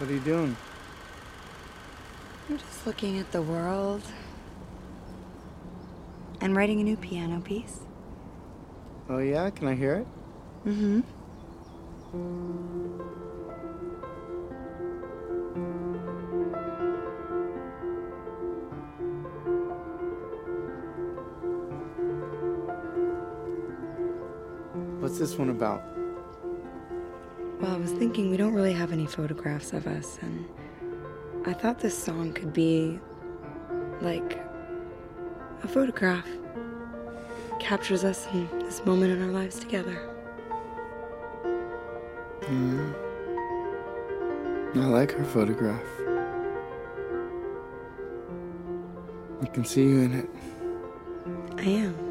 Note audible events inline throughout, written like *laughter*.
What are you doing? I'm just looking at the world and writing a new piano piece. Oh, yeah? Can I hear it? Mm-hmm. What's this one about? Well, I was thinking we don't really have any photographs of us, and I thought this song could be like a photograph. Captures us in this moment in our lives together. Mm. I like her photograph. I can see you in it. I am.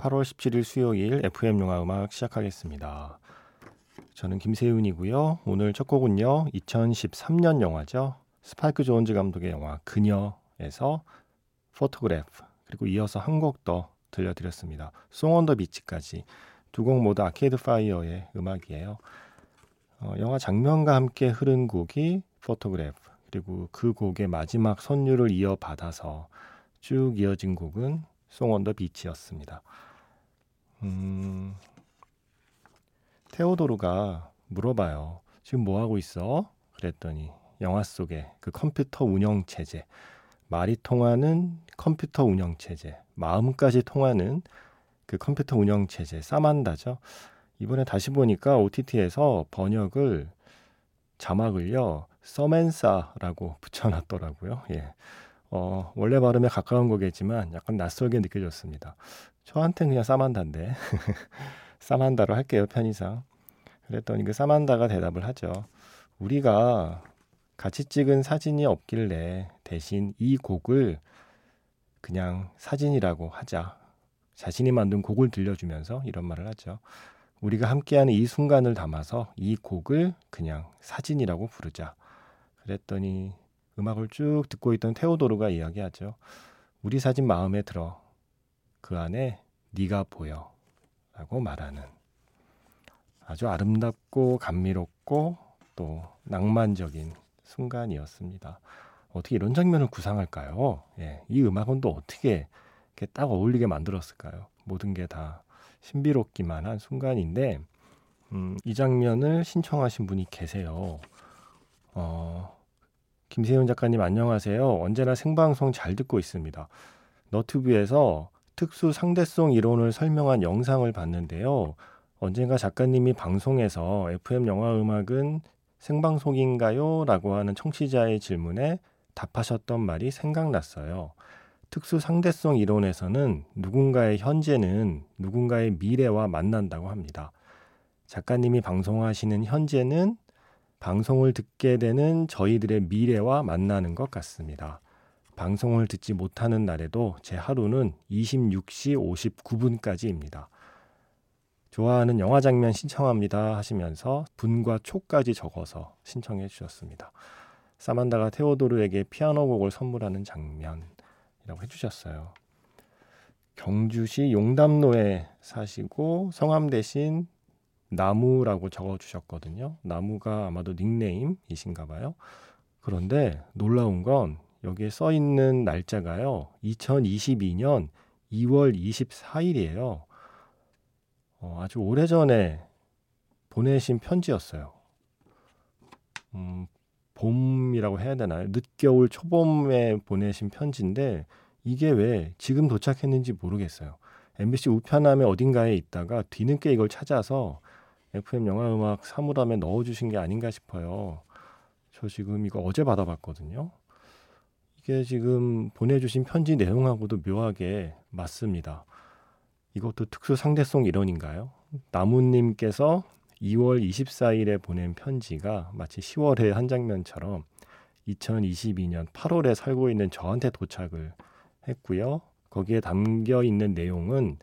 (8월 17일) 수요일 FM 영화 음악 시작하겠습니다. 저는 김세윤이고요. 오늘 첫 곡은요. 2013년 영화죠. 스파이크 존즈 감독의 영화 그녀에서 Photograph 그리고 이어서 한 곡 더 들려드렸습니다. Song on the Beach까지 두 곡 모두 아케이드 파이어의 음악이에요. 어, 영화 장면과 함께 흐른 곡이 Photograph 그리고 그 곡의 마지막 선율을 이어받아서 쭉 이어진 곡은 송온 더 비치였습니다. 음, 테오도르가 물어봐요. 지금 뭐 하고 있어? 그랬더니 영화 속에 그 컴퓨터 운영 체제, 말이 통하는 컴퓨터 운영 체제, 마음까지 통하는 그 컴퓨터 운영 체제, 사만다죠. 이번에 다시 보니까 OTT에서 번역을 자막을요 서멘사라고 붙여놨더라고요. 예. 어, 원래 발음에 가까운 거겠지만 약간 낯설게 느껴졌습니다. 저한테는 그냥 사만다인데 *laughs* 사만다로 할게요 편의상. 그랬더니 그 사만다가 대답을 하죠. 우리가 같이 찍은 사진이 없길래 대신 이 곡을 그냥 사진이라고 하자. 자신이 만든 곡을 들려주면서 이런 말을 하죠. 우리가 함께하는 이 순간을 담아서 이 곡을 그냥 사진이라고 부르자. 그랬더니 음악을 쭉 듣고 있던 테오도르가 이야기하죠. 우리 사진 마음에 들어. 그 안에 네가 보여. 라고 말하는 아주 아름답고 감미롭고 또 낭만적인 순간이었습니다. 어떻게 이런 장면을 구상할까요? 예, 이 음악은 또 어떻게 이렇게 딱 어울리게 만들었을까요? 모든 게 다 신비롭기만 한 순간인데, 음, 이 장면을 신청하신 분이 계세요. 어, 김세윤 작가님 안녕하세요. 언제나 생방송 잘 듣고 있습니다. 너튜브에서 특수 상대성 이론을 설명한 영상을 봤는데요. 언젠가 작가님이 방송에서 FM 영화 음악은 생방송인가요? 라고 하는 청취자의 질문에 답하셨던 말이 생각났어요. 특수 상대성 이론에서는 누군가의 현재는 누군가의 미래와 만난다고 합니다. 작가님이 방송하시는 현재는 방송을 듣게 되는 저희들의 미래와 만나는 것 같습니다. 방송을 듣지 못하는 날에도 제 하루는 26시 59분까지입니다. 좋아하는 영화 장면 신청합니다 하시면서 분과 초까지 적어서 신청해 주셨습니다. 사만다가 테오도르에게 피아노 곡을 선물하는 장면이라고 해주셨어요. 경주시 용담로에 사시고 성함 대신 나무라고 적어주셨거든요. 나무가 아마도 닉네임이신가 봐요. 그런데 놀라운 건 여기에 써 있는 날짜가요. 2022년 2월 24일이에요. 어, 아주 오래전에 보내신 편지였어요. 음, 봄이라고 해야 되나요? 늦겨울 초봄에 보내신 편지인데 이게 왜 지금 도착했는지 모르겠어요. MBC 우편함에 어딘가에 있다가 뒤늦게 이걸 찾아서 FM 영화 음악 사물함에 넣어주신 게 아닌가 싶어요. 저 지금 이거 어제 받아봤거든요. 이게 지금 보내주신 편지 내용하고도 묘하게 맞습니다. 이것도 특수 상대성 이론인가요? 나무님께서 2월 24일에 보낸 편지가 마치 10월의 한 장면처럼 2022년 8월에 살고 있는 저한테 도착을 했고요. 거기에 담겨 있는 내용은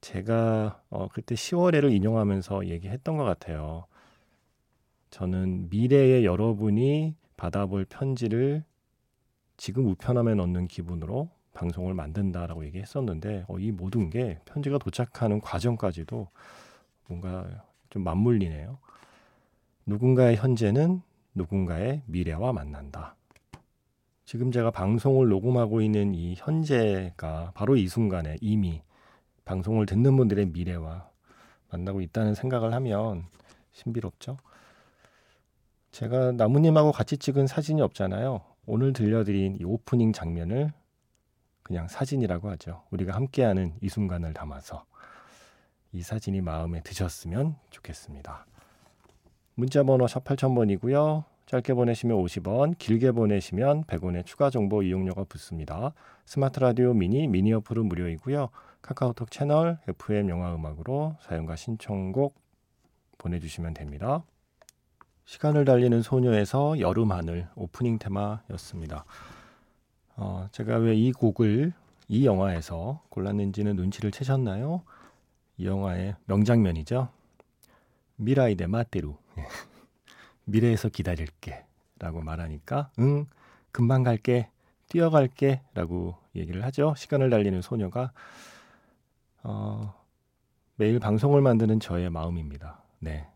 제가 어, 그때 10월에를 인용하면서 얘기했던 것 같아요. 저는 미래의 여러분이 받아볼 편지를 지금 우편함에 넣는 기분으로 방송을 만든다라고 얘기했었는데 어, 이 모든 게 편지가 도착하는 과정까지도 뭔가 좀 맞물리네요. 누군가의 현재는 누군가의 미래와 만난다. 지금 제가 방송을 녹음하고 있는 이 현재가 바로 이 순간에 이미 방송을 듣는 분들의 미래와 만나고 있다는 생각을 하면 신비롭죠. 제가 나무님하고 같이 찍은 사진이 없잖아요. 오늘 들려드린 이 오프닝 장면을 그냥 사진이라고 하죠. 우리가 함께하는 이 순간을 담아서 이 사진이 마음에 드셨으면 좋겠습니다. 문자 번호 샵 8000번이고요. 짧게 보내시면 50원, 길게 보내시면 100원의 추가 정보 이용료가 붙습니다. 스마트 라디오 미니, 미니 어플은 무료이고요. 카카오톡 채널 FM 영화 음악으로 사연과 신청곡 보내주시면 됩니다. 시간을 달리는 소녀에서 여름 하늘 오프닝 테마였습니다. 어, 제가 왜 이 곡을 이 영화에서 골랐는지는 눈치를 채셨나요? 이 영화의 명장면이죠. 미라이 데 마테루. *laughs* 미래에서 기다릴게. 라고 말하니까, 응, 금방 갈게. 뛰어갈게. 라고 얘기를 하죠. 시간을 달리는 소녀가, 어, 매일 방송을 만드는 저의 마음입니다. 네.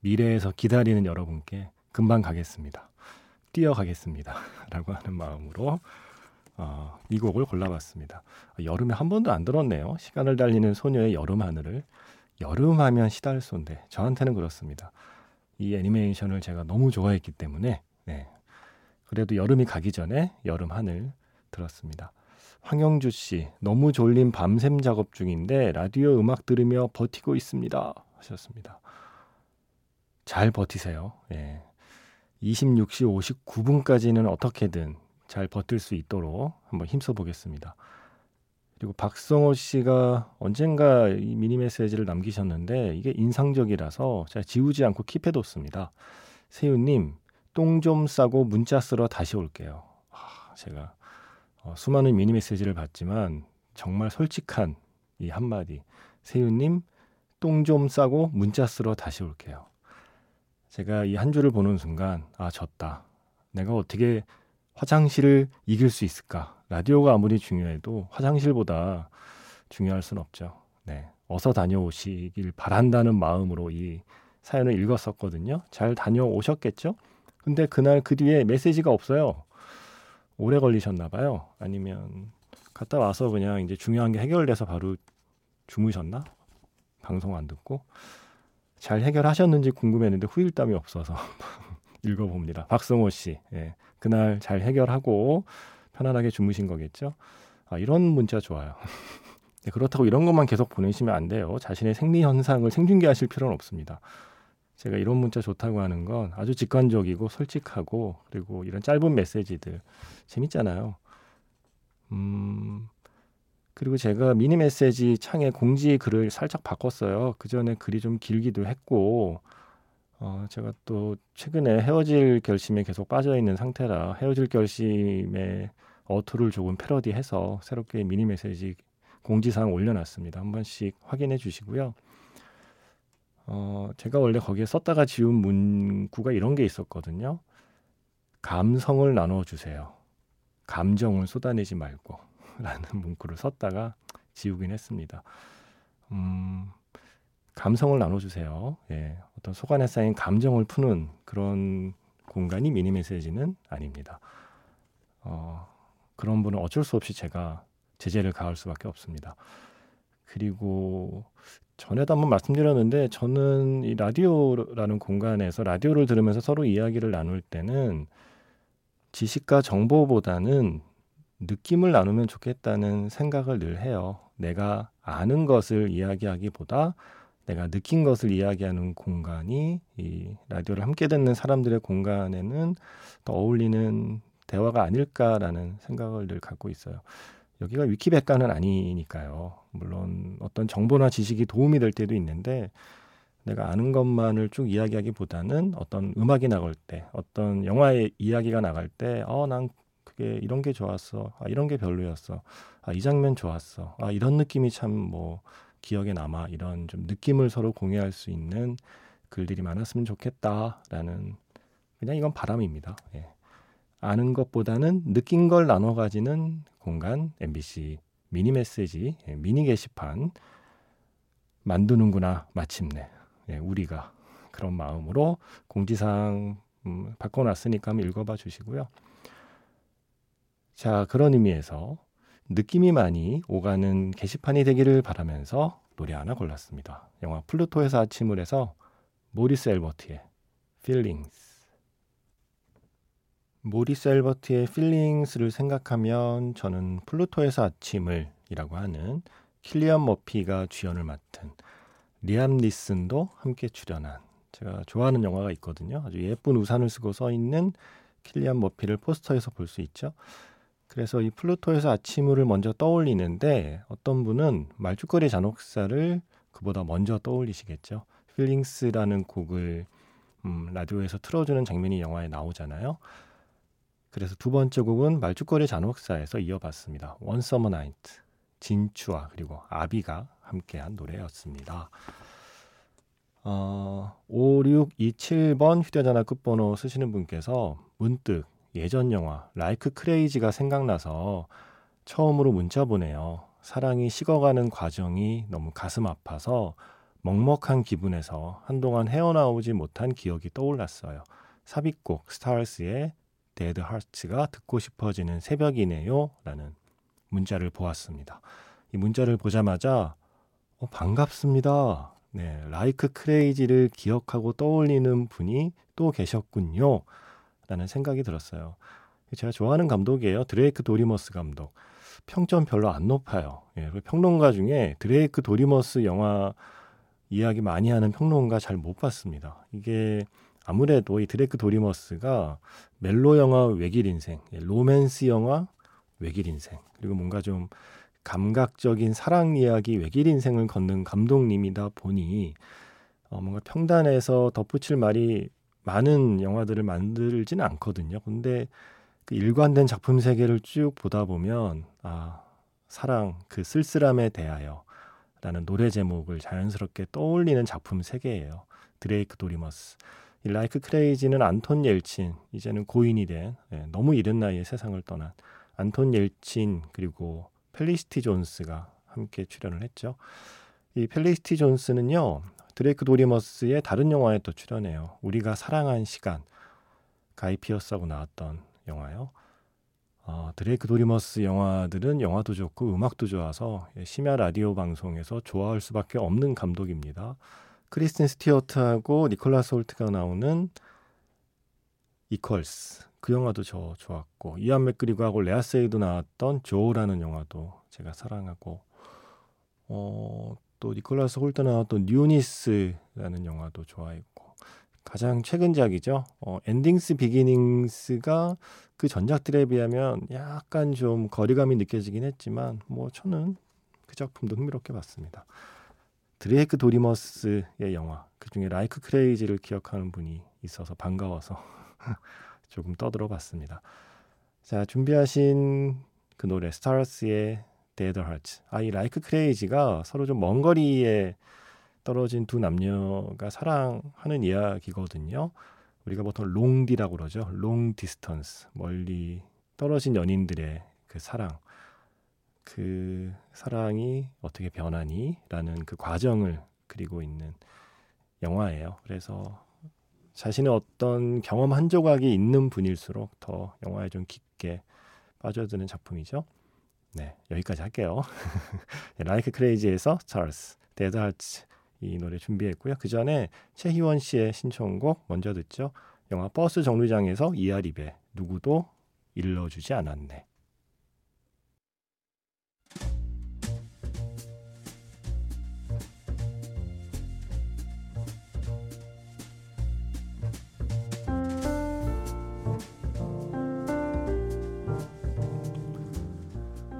미래에서 기다리는 여러분께 금방 가겠습니다. 뛰어가겠습니다. *laughs* 라고 하는 마음으로 어, 이 곡을 골라봤습니다. 여름에 한 번도 안 들었네요. 시간을 달리는 소녀의 여름 하늘을. 여름 하면 시달소인데 저한테는 그렇습니다. 이 애니메이션을 제가 너무 좋아했기 때문에 네. 그래도 여름이 가기 전에 여름 하늘 들었습니다. 황영주 씨, 너무 졸린 밤샘 작업 중인데 라디오 음악 들으며 버티고 있습니다. 하셨습니다. 잘 버티세요. 예. 26시 59분까지는 어떻게든 잘 버틸 수 있도록 한번 힘써 보겠습니다. 그리고 박성호 씨가 언젠가 이 미니 메시지를 남기셨는데 이게 인상적이라서 제가 지우지 않고 킵해뒀습니다. 세윤님 똥 좀 싸고 문자 쓰러 다시 올게요. 아, 제가 어, 수많은 미니 메시지를 봤지만 정말 솔직한 이 한마디 세윤님 똥 좀 싸고 문자 쓰러 다시 올게요. 제가 이 한 줄을 보는 순간 아 졌다. 내가 어떻게 화장실을 이길 수 있을까? 라디오가 아무리 중요해도 화장실보다 중요할 순 없죠. 네. 어서 다녀오시길 바란다는 마음으로 이 사연을 읽었었거든요. 잘 다녀오셨겠죠? 근데 그날 그 뒤에 메시지가 없어요. 오래 걸리셨나 봐요. 아니면 갔다 와서 그냥 이제 중요한 게 해결돼서 바로 주무셨나? 방송 안 듣고 잘 해결하셨는지 궁금했는데 후일담이 없어서 *laughs* 읽어봅니다. 박성호 씨, 예. 그날 잘 해결하고 편안하게 주무신 거겠죠? 아, 이런 문자 좋아요. *laughs* 네, 그렇다고 이런 것만 계속 보내시면 안 돼요. 자신의 생리 현상을 생중계하실 필요는 없습니다. 제가 이런 문자 좋다고 하는 건 아주 직관적이고 솔직하고 그리고 이런 짧은 메시지들 재밌잖아요. 음, 그리고 제가 미니 메시지 창에 공지 글을 살짝 바꿨어요. 그 전에 글이 좀 길기도 했고 어, 제가 또 최근에 헤어질 결심에 계속 빠져 있는 상태라 헤어질 결심에 어투를 조금 패러디해서 새롭게 미니 메시지 공지사항 올려놨습니다. 한 번씩 확인해 주시고요. 어, 제가 원래 거기에 썼다가 지운 문구가 이런 게 있었거든요. 감성을 나눠주세요. 감정을 쏟아내지 말고 *laughs* 라는 문구를 썼다가 지우긴 했습니다. 음, 감성을 나눠주세요. 예, 어떤 속안에 쌓인 감정을 푸는 그런 공간이 미니 메시지는 아닙니다. 어, 그런 분은 어쩔 수 없이 제가 제재를 가할 수밖에 없습니다. 그리고 전에도 한번 말씀드렸는데 저는 이 라디오라는 공간에서 라디오를 들으면서 서로 이야기를 나눌 때는 지식과 정보보다는 느낌을 나누면 좋겠다는 생각을 늘 해요. 내가 아는 것을 이야기하기보다 내가 느낀 것을 이야기하는 공간이 이 라디오를 함께 듣는 사람들의 공간에는 더 어울리는 대화가 아닐까라는 생각을 늘 갖고 있어요. 여기가 위키백과는 아니니까요. 물론 어떤 정보나 지식이 도움이 될 때도 있는데 내가 아는 것만을 쭉 이야기하기보다는 어떤 음악이 나갈 때, 어떤 영화의 이야기가 나갈 때, 어, 난 그게 이런 게 좋았어. 아, 이런 게 별로였어. 아, 이 장면 좋았어. 아, 이런 느낌이 참 뭐 기억에 남아. 이런 좀 느낌을 서로 공유할 수 있는 글들이 많았으면 좋겠다라는 그냥 이건 바람입니다. 예. 아는 것보다는 느낀 걸 나눠 가지는 공간 MBC 미니 메시지 예, 미니 게시판 만드는구나 마침내 예, 우리가 그런 마음으로 공지사항 음, 바꿔놨으니까 한번 읽어봐 주시고요. 자 그런 의미에서 느낌이 많이 오가는 게시판이 되기를 바라면서 노래 하나 골랐습니다. 영화 플루토에서 아침을 해서 모리스 엘버트의 Feelings 엘버트의 Feelings를 생각하면 저는 플루토에서 아침을 이라고 하는 킬리안 머피가 주연을 맡은 리암 니슨도 함께 출연한 제가 좋아하는 영화가 있거든요. 아주 예쁜 우산을 쓰고 서 있는 킬리안 머피를 포스터에서 볼 수 있죠. 그래서 이 플루토에서 아침을 먼저 떠올리는데 어떤 분은 말죽거리 잔혹사를 그보다 먼저 떠올리시겠죠. Feelings라는 곡을 음, 라디오에서 틀어주는 장면이 영화에 나오잖아요. 그래서 두 번째 곡은 말죽거리 잔혹사에서 이어봤습니다. One Summer Night, 진추와 그리고 아비가 함께한 노래였습니다. 어, 5627번 휴대전화 끝번호 쓰시는 분께서 문득 예전 영화 라이크 크레이지가 생각나서 처음으로 문자 보내요. 사랑이 식어가는 과정이 너무 가슴 아파서 먹먹한 기분에서 한동안 헤어나오지 못한 기억이 떠올랐어요. 삽입곡 스타일스의 Dead Hearts가 듣고 싶어지는 새벽이네요. 라는 문자를 보았습니다. 이 문자를 보자마자 어, 반갑습니다. 네, Like Crazy를 기억하고 떠올리는 분이 또 계셨군요. 라는 생각이 들었어요. 제가 좋아하는 감독이에요. 드레이크 도리머스 감독. 평점 별로 안 높아요. 예, 평론가 중에 드레이크 도리머스 영화 이야기 많이 하는 평론가 잘 못 봤습니다. 이게 아무래도 이 드레이크 도리머스가 멜로 영화 외길 인생, 예, 로맨스 영화 외길 인생, 그리고 뭔가 좀 감각적인 사랑 이야기 외길 인생을 걷는 감독님이다 보니 어, 뭔가 평단에서 덧붙일 말이 많은 영화들을 만들지는 않거든요. 근데 그 일관된 작품 세계를 쭉 보다 보면 아 사랑 그 쓸쓸함에 대하여 라는 노래 제목을 자연스럽게 떠올리는 작품 세계예요. 드레이크 도리머스. 이 라이크 크레이지는 안톤 옐친 이제는 고인이 된 예, 너무 이른 나이에 세상을 떠난 안톤 옐친 그리고 펠리시티 존스가 함께 출연을 했죠. 이 펠리시티 존스는요 드레이크 도리머스의 다른 영화에 또 출연해요. 우리가 사랑한 시간 가이 피어스하고 나왔던 영화요. 어, 드레이크 도리머스 영화들은 영화도 좋고 음악도 좋아서 심야 라디오 방송에서 좋아할 수밖에 없는 감독입니다. 크리스틴 스튜어트하고 니콜라스 홀트가 나오는 이퀄스 그 영화도 저 좋았고 이완 맥그리거하고 레아 세이두 나왔던 조라는 영화도 제가 사랑하고 어, 또 니콜라스 홀트 나왔던 뉴니스라는 영화도 좋아했고 가장 최근작이죠. 어, 엔딩스 비기닝스가 그 전작들에 비하면 약간 좀 거리감이 느껴지긴 했지만 뭐 저는 그 작품도 흥미롭게 봤습니다. 드레이크 도리머스의 영화 그중에 라이크 크레이지를 기억하는 분이 있어서 반가워서 *laughs* 조금 떠들어 봤습니다. 자 준비하신 그 노래 스타스의 Dead Hearts 아 이 라이크 크레이지가 서로 좀 먼 거리에 떨어진 두 남녀가 사랑하는 이야기거든요. 우리가 보통 롱디라고 그러죠. long distance 멀리 떨어진 연인들의 그 사랑 그 사랑이 어떻게 변하니라는 그 과정을 그리고 있는 영화예요. 그래서 자신의 어떤 경험 한 조각이 있는 분일수록 더 영화에 좀 깊게 빠져드는 작품이죠. 네, 여기까지 할게요. 라이크 크레이지에서 찰스, 데드 하츠 이 노래 준비했고요. 그 전에 최희원 씨의 신청곡 먼저 듣죠. 영화 버스 정류장에서 이아리베 누구도 일러주지 않았네.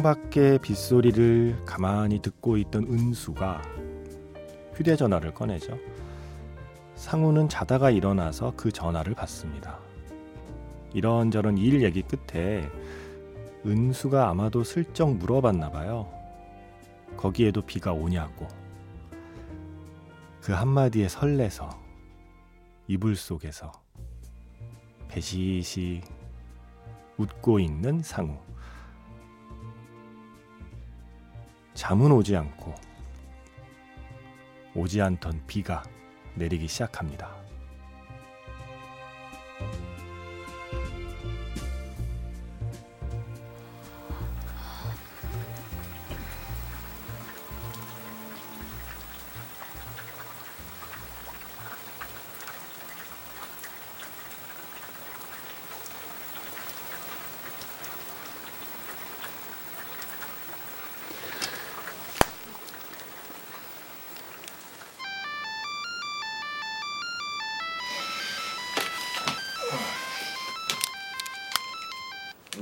창밖의 빗소리를 가만히 듣고 있던 은수가 휴대전화를 꺼내죠. 상우는 자다가 일어나서 그 전화를 받습니다. 이런저런 일 얘기 끝에 은수가 아마도 슬쩍 물어봤나 봐요. 거기에도 비가 오냐고. 그 한마디에 설레서 이불 속에서 배시시 웃고 있는 상우. 잠은 오지 않고 오지 않던 비가 내리기 시작합니다.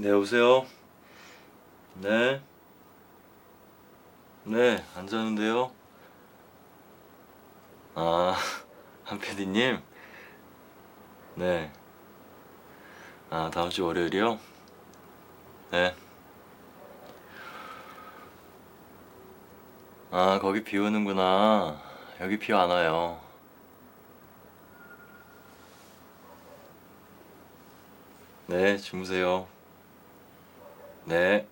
네, 오세요. 네. 네, 안 자는데요. 아, *laughs* 한 PD님? 네. 아, 다음 주 월요일이요? 네. 아, 거기 비 오는구나. 여기 비 안 와요. 네, 주무세요. 네.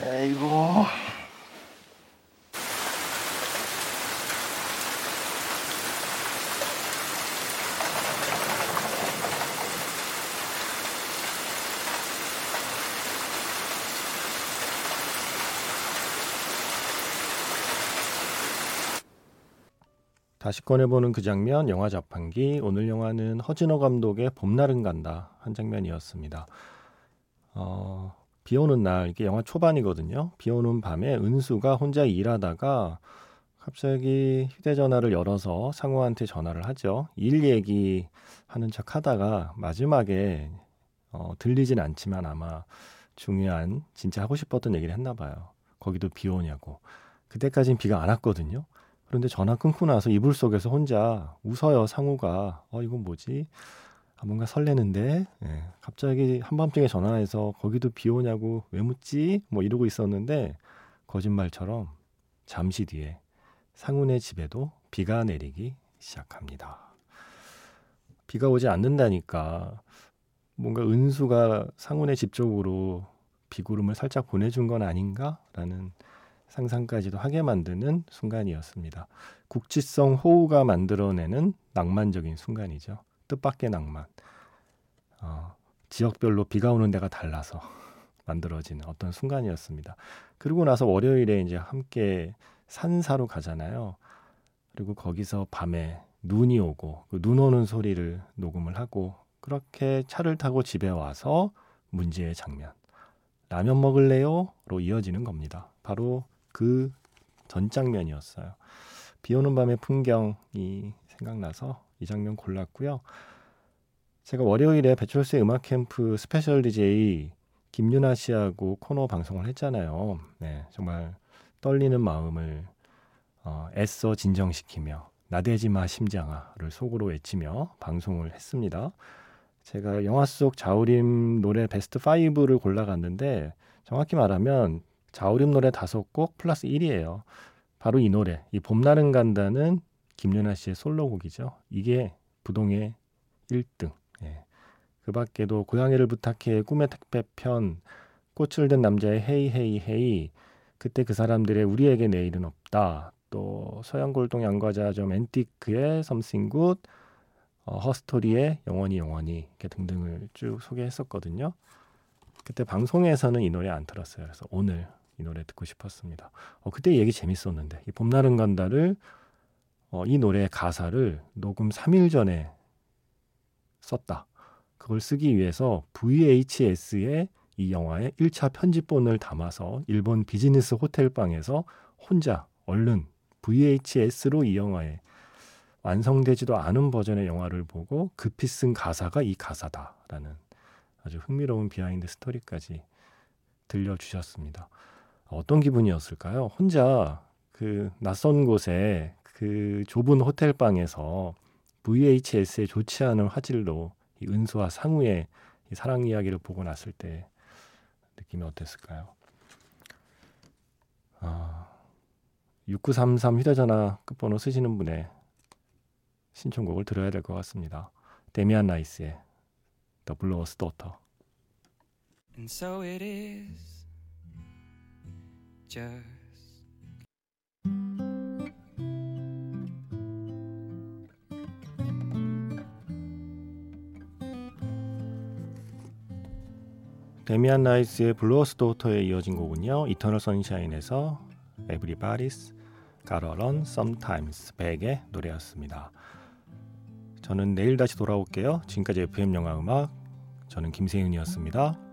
아이 다시 꺼내보는 그 장면, 영화 자판기. 오늘 영화는 허진호 감독의 봄날은 간다 한 장면이었습니다. 어, 비 오는 날, 이게 영화 초반이거든요. 비 오는 밤에 은수가 혼자 일하다가 갑자기 휴대전화를 열어서 상우한테 전화를 하죠. 일 얘기 하는 척 하다가 마지막에 어, 들리진 않지만 아마 중요한 진짜 하고 싶었던 얘기를 했나 봐요. 거기도 비 오냐고. 그때까진 비가 안 왔거든요. 그런데 전화 끊고 나서 이불 속에서 혼자 웃어요, 상우가. 어, 이건 뭐지? 아, 뭔가 설레는데, 예, 갑자기 한밤중에 전화해서 거기도 비 오냐고 왜 묻지? 뭐 이러고 있었는데, 거짓말처럼 잠시 뒤에 상훈의 집에도 비가 내리기 시작합니다. 비가 오지 않는다니까 뭔가 은수가 상훈의 집 쪽으로 비구름을 살짝 보내준 건 아닌가라는 상상까지도 하게 만드는 순간이었습니다. 국지성 호우가 만들어내는 낭만적인 순간이죠. 뜻밖의 낭만. 어, 지역별로 비가 오는 데가 달라서 만들어지는 어떤 순간이었습니다. 그리고 나서 월요일에 이제 함께 산사로 가잖아요. 그리고 거기서 밤에 눈이 오고 그 눈 오는 소리를 녹음을 하고 그렇게 차를 타고 집에 와서 문제의 장면. 라면 먹을래요? 로 이어지는 겁니다. 바로 그 전 장면이었어요. 비 오는 밤의 풍경이 생각나서 이 장면 골랐고요. 제가 월요일에 배철수의 음악 캠프 스페셜 DJ 김윤아 씨하고 코너 방송을 했잖아요. 네, 정말 떨리는 마음을 어, 애써 진정시키며 나대지 마 심장아를 속으로 외치며 방송을 했습니다. 제가 영화 속 자우림 노래 베스트 5를 골라갔는데 정확히 말하면 자우림 노래 다섯 곡 플러스 1이에요. 바로 이 노래, 이 봄날은 간다는 김윤아 씨의 솔로곡이죠. 이게 부동의 1등. 예. 그 밖에도 고양이를 부탁해 꿈의 택배편, 꽃을 든 남자의 Hey Hey Hey, 그때 그 사람들의 우리에게 내일은 없다. 또 서양골동 양과자점 앤티크의 Something Good, 어, 허스토리의 영원히 영원히 이렇게 등등을 쭉 소개했었거든요. 그때 방송에서는 이 노래 안 틀었어요. 그래서 오늘 이 노래 듣고 싶었습니다. 어, 그때 얘기 재밌었는데 이 봄날은 간다를 어, 이 노래의 가사를 녹음 3일 전에 썼다. 그걸 쓰기 위해서 VHS에 이 영화의 1차 편집본을 담아서 일본 비즈니스 호텔 방에서 혼자 얼른 VHS로 이 영화에 완성되지도 않은 버전의 영화를 보고 급히 쓴 가사가 이 가사다라는 아주 흥미로운 비하인드 스토리까지 들려주셨습니다. 어떤 기분이었을까요? 혼자 그 낯선 곳에 그 좁은 호텔 방에서 VHS에 좋지 않은 화질로 이 은수와 상우의 이 사랑 이야기를 보고 났을 때 느낌이 어땠을까요? 아, 6933 휴대전화 끝번호 쓰시는 분의 신청곡을 들어야 될 것 같습니다. 데미안 라이스의 The Blower's Daughter. Just 데미안 라이스의 블루어스 도터에 이어진 곡은요. 선샤인에서 Everybody's Gotta Learn Sometimes 벡의 노래였습니다. 저는 내일 다시 돌아올게요. 지금까지 FM 영화 음악 저는 김세윤이었습니다.